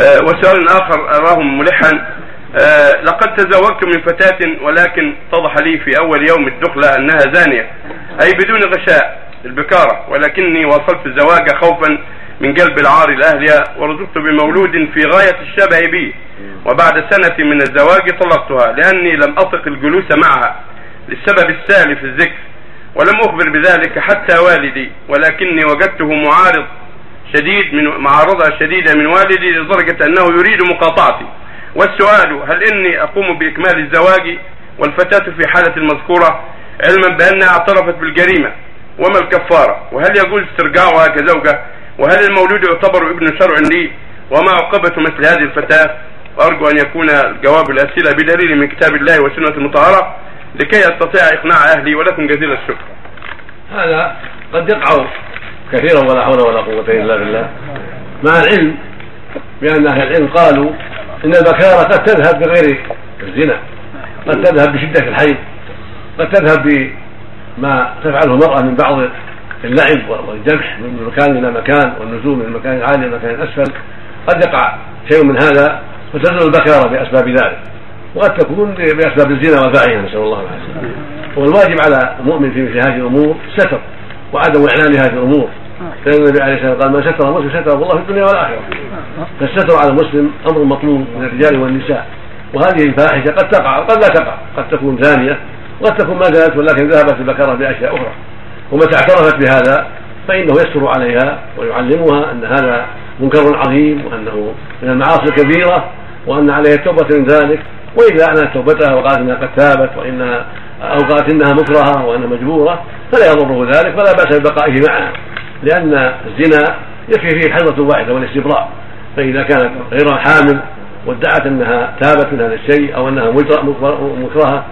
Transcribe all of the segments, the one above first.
آه، وسؤال آخر أراه ملحا آه، لقد تزوجت من فتاة ولكن اتضح لي في أول يوم الدخلة أنها زانية. أي بدون غشاء البكارة ولكني واصلت الزواج خوفا من قلب العار لاهلها ورزقت بمولود في غاية الشبه بي. وبعد سنة من الزواج طلقتها لأني لم أطق الجلوس معها للسبب السالي في الذكر ولم أخبر بذلك حتى والدي ولكني وجدته معارض شديد من معارضة شديدة من والدي لدرجة أنه يريد مقاطعتي. والسؤال هل إني أقوم بإكمال الزواج؟ والفتاة في حالة المذكورة علما بأنها اعترفت بالجريمة. وما الكفارة؟ وهل يجوز استرجاعها كزوجة؟ وهل المولود يعتبر ابن شرع لي؟ وما عقبة مثل هذه الفتاة؟ وأرجو أن يكون الجواب الأسئلة بدليل من كتاب الله والسنة المطهرة لكي أستطيع إقناع أهلي ولكم جزيل الشكر. هذا قد يقع كثيرا ولا حول ولا قوة إلا بالله. مع العلم بأن أهل العلم قالوا إن البكارة قد تذهب بغير الزنا قد تذهب بشدة الحيض قد تذهب بما تفعله المرأة من بعض اللعب والجمح من مكان إلى مكان والنزول من المكان العالي إلى المكان الأسفل قد يقع شيء من هذا فتزول البكارة بأسباب ذلك. وقد تكون بأسباب الزنا والفاحشة نسأل الله العافية. والواجب على المؤمن في مثل هذه الأمور ستر. وعدم إعلان هذه الأمور. لأن النبي عليه الصلاة والسلام قال من ستر مسلم ستره الله في الدنيا والآخرة. فالستر على المسلم أمر مطلوب من الرجال والنساء. وهذه الفاحشة قد تقع وقد لا تقع. قد تكون زانية وقد تكون ما زالت ولكن ذهبت البكرة بأشياء أخرى. ومتى اعترفت بهذا فإنه يستر عليها ويعلمها أن هذا منكر عظيم وأنه من المعاصي الكبيرة وأن عليها التوبة من ذلك. وإذا أعلنت توبتها وقالت أنها قد تابت وإنها أو قالت إنها مكرهة وأنها مجبورة فلا يضره ذلك ولا بأس ببقائه معها لأن الزنا يكفي فيه الحيضة الواحدة والاستبراء فإذا كانت غير حامل وادعت أنها تابت من هذا الشيء أو أنها مكرهة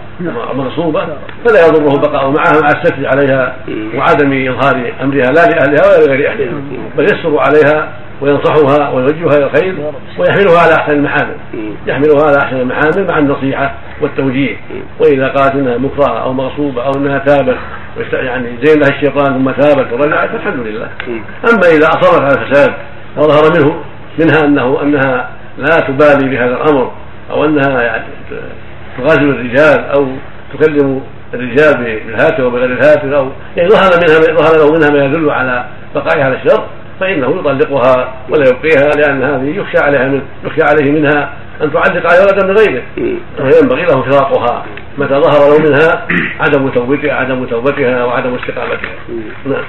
مغصوبه فلا يضره البقاء معها مع الستر عليها وعدم إظهار أمرها لا لأهلها ولا لغير أهلها بل يستر عليها وينصحها ويوجهها إلى الخير ويحملها على أحسن المحامل. يحملها على أحسن المحامل مع النصيحة والتوجيه. وإذا قالت إنها مكرهة أو مغصوبة أو إنها تابت يعني زين لها الشيطان ثم تابت ورجعت فالحمد لله. أما إذا أصرت على الفساد وظهر منه منها أنه أنها لا تبالي بهذا الأمر أو أنها يعني تغازل الرجال أو تكلم الرجال بالهاتف وبغير الهاتف أو يعني ظهر منها ظهر له منها ما يدل على بقائها على الشر. فإنه يطلقها ولا يبقيها لأن هذه يخشى عليها من يخشى عليه منها أن تعلق على ولدا من غيره وينبغي له فراقها متى ظهر له منها عدم توبتها عدم توبتها وعدم استقامتها. نعم.